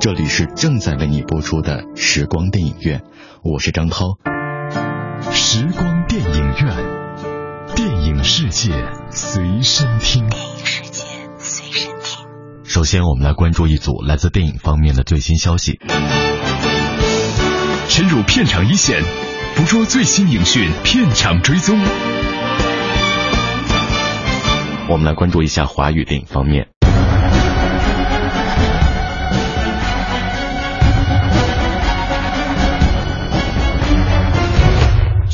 这里是正在为你播出的时光电影院，我是张涛。时光电影院，电影世界随身听。电影世界随身听。首先，我们来关注一组来自电影方面的最新消息。深入片场一线，捕捉最新影讯，片场追踪。我们来关注一下华语电影方面。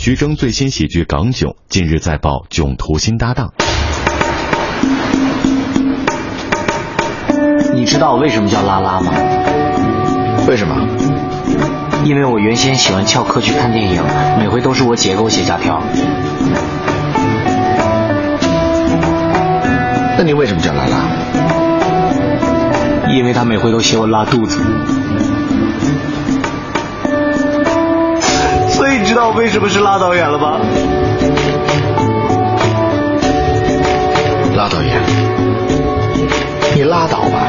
徐峥最新喜剧《港囧》近日再曝囧途新搭档。你知道我为什么叫拉拉吗？为什么？因为我原先喜欢翘课去看电影，每回都是我姐给我写假条。那你为什么叫拉拉？因为他每回都写我拉肚子。道我为什么是拉导演了吧？拉导演，你拉倒吧。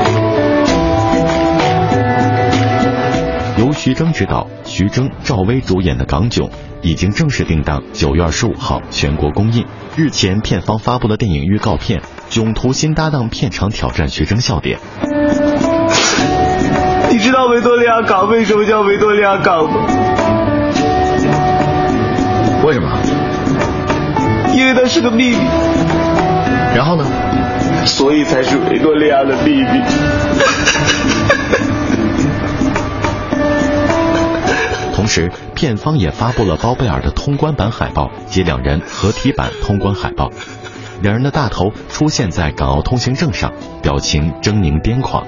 由徐峥执导、徐峥、赵薇主演的《港囧》已经正式定档九月二十五号全国公映。日前，片方发布了电影预告片，囧途新搭档片场挑战徐峥笑点。你知道维多利亚港为什么叫维多利亚港吗？为什么？因为它是个秘密。然后呢？所以才是维多利亚的秘密。同时，片方也发布了包贝尔的通关版海报及两人合体版通关海报，两人的大头出现在港澳通行证上，表情狰狞癫狂，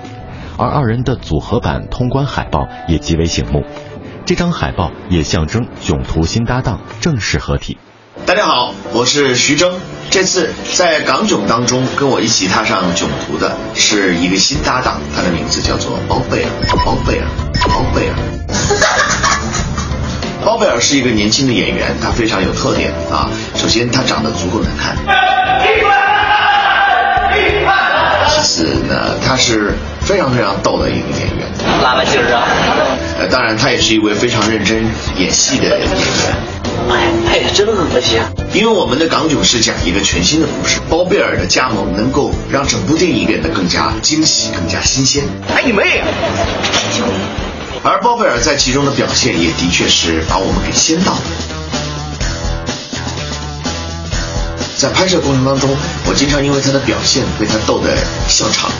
而二人的组合版通关海报也极为醒目。这张海报也象征囧途新搭档正式合体。大家好，我是徐峥。这次在港囧当中跟我一起踏上囧途的是一个新搭档，他的名字叫做包贝尔。包贝尔，包贝尔。包贝尔是一个年轻的演员，他非常有特点啊。首先，他长得足够难看。非常非常逗的一个演员。拉拉筋儿啊！呃，当然，他也是一位非常认真演戏的演员。哎，配的真恶心。因为我们的港囧是讲一个全新的故事，包贝尔的加盟能够让整部电影变得更加惊喜、更加新鲜。哎你妹！而包贝尔在其中的表现也的确是把我们给掀到了。在拍摄过程当中，我经常因为他的表现被他逗得笑场。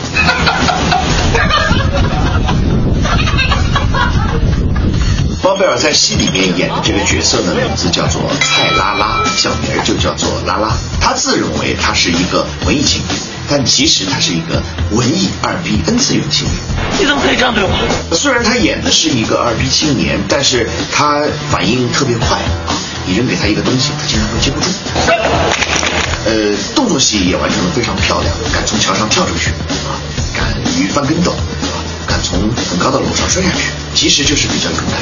包贝尔在戏里面演的这个角色的名字叫做蔡拉拉，小名就叫做拉拉。他自认为他是一个文艺青年，但其实他是一个文艺二逼 N 次元青年。你怎么可以这样对我？虽然他演的是一个二逼青年，但是他反应特别快啊！你扔给他一个东西，他经常会接不住。呃，动作戏也完成的非常漂亮，敢从墙上跳出去啊，敢于翻跟斗从很高的楼上摔下去，其实就是比较勇敢。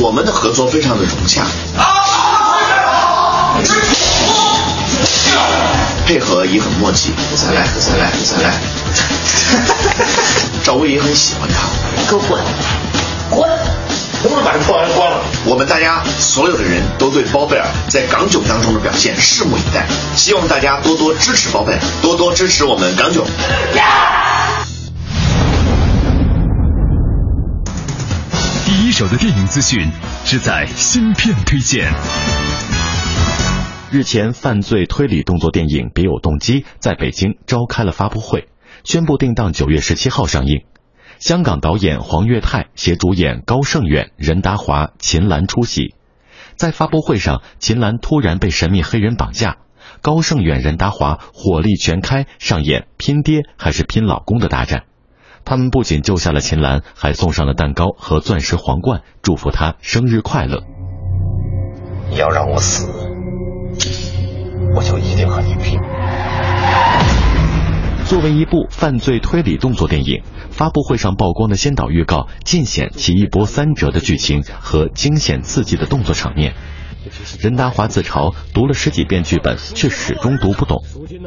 我们的合作非常的融洽，配合也很默契。再来，再来，再来。赵薇也很喜欢他，给我滚！滚！我们大家所有的人都对包贝尔在港囧当中的表现拭目以待，希望大家多多支持包贝尔，多多支持我们港囧。第一手的电影资讯，是在新片推荐。日前，犯罪推理动作电影《别有动机》在北京召开了发布会，宣布定档九月十七号上映。香港导演黄岳泰携主演高胜远、任达华、秦岚出席。在发布会上，秦岚突然被神秘黑人绑架，高胜远、任达华火力全开，上演拼爹还是拼老公的大战。他们不仅救下了秦岚，还送上了蛋糕和钻石皇冠，祝福她生日快乐。你要让我死，我就一定和你拼。作为一部犯罪推理动作电影，发布会上曝光的先导预告尽显其一波三折的剧情和惊险刺激的动作场面。任达华自嘲读了十几遍剧本，却始终读不懂，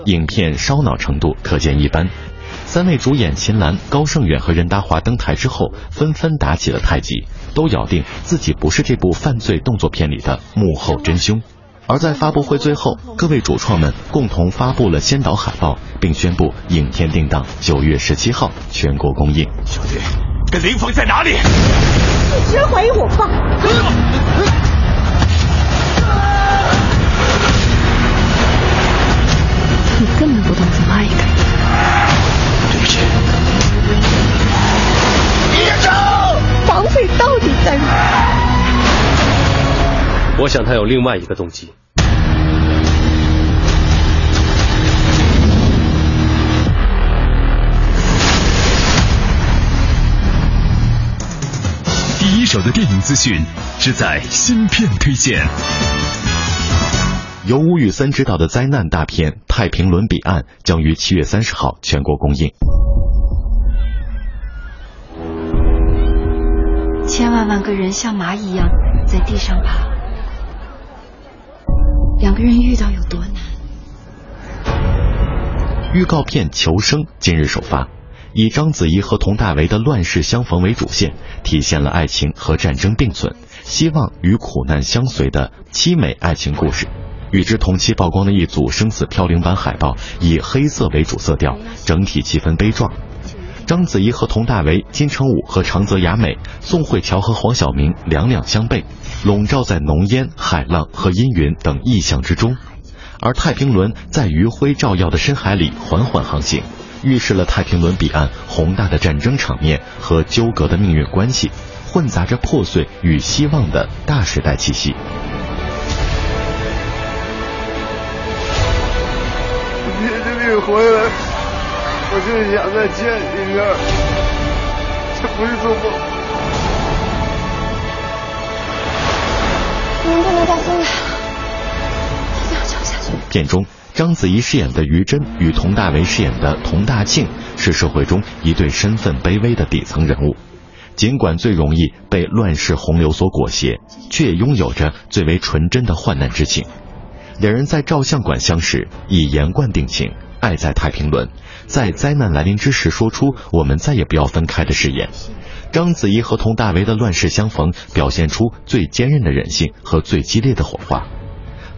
影片烧脑程度可见一斑。三位主演秦岚、高胜远和任达华登台之后，纷纷打起了太极，都咬定自己不是这部犯罪动作片里的幕后真凶。而在发布会最后，各位主创们共同发布了先导海报，并宣布影片定档九月十七号全国公映。小弟，跟林峰在哪里？你居然怀疑我爸！你根本不懂怎么爱一个人。对不起。别走！绑匪到底在哪？我想他有另外一个动机。资讯，只在芯片推荐。由吴宇森执导的灾难大片《太平轮彼岸》将于七月三十号全国公映。千万万个人像蚂蚁一样在地上爬，两个人遇到有多难？预告片《求生》今日首发，以章子怡和佟大为的乱世相逢为主线，体现了爱情和战争并存、希望与苦难相随的凄美爱情故事。与之同期曝光的一组生死飘零版海报，以黑色为主色调，整体气氛悲壮。章子怡和佟大为、金城武和长泽雅美、宋慧乔和黄晓明两两相背，笼罩在浓烟、海浪和阴云等异象之中。而太平轮在余晖照耀的深海里缓缓航行，预示了太平轮彼岸宏大的战争场面和纠葛的命运关系，混杂着破碎与希望的大时代气息。别这里回来，我就是想再见你一面，这不是做梦。您不能再疯了，一定要撑下去。片中，章子怡饰演的于真与佟大为饰演的佟大庆是社会中一对身份卑微的底层人物。尽管最容易被乱世洪流所裹挟，却也拥有着最为纯真的患难之情。两人在照相馆相识，以言冠定情，爱在太平轮，在灾难来临之时说出“我们再也不要分开”的誓言。章子怡和佟大为的乱世相逢，表现出最坚韧的人性和最激烈的火花。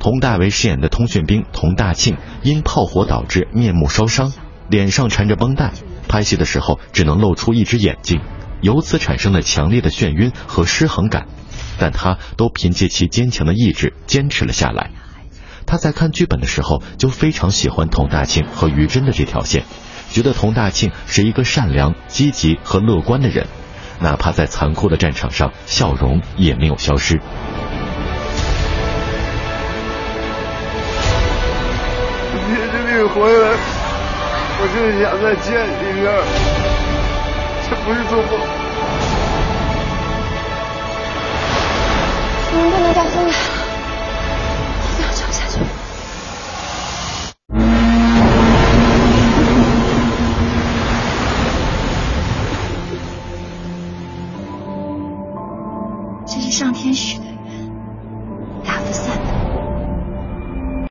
佟大为饰演的通讯兵佟大庆，因炮火导致面目烧伤，脸上缠着绷带，拍戏的时候只能露出一只眼睛，由此产生了强烈的眩晕和失衡感，但他都凭借其坚强的意志坚持了下来。他在看剧本的时候就非常喜欢佟大庆和于真的这条线，觉得佟大庆是一个善良、积极和乐观的人，哪怕在残酷的战场上，笑容也没有消失。你回来，我就是想再见你一面，这不是做梦。您不能再疯了。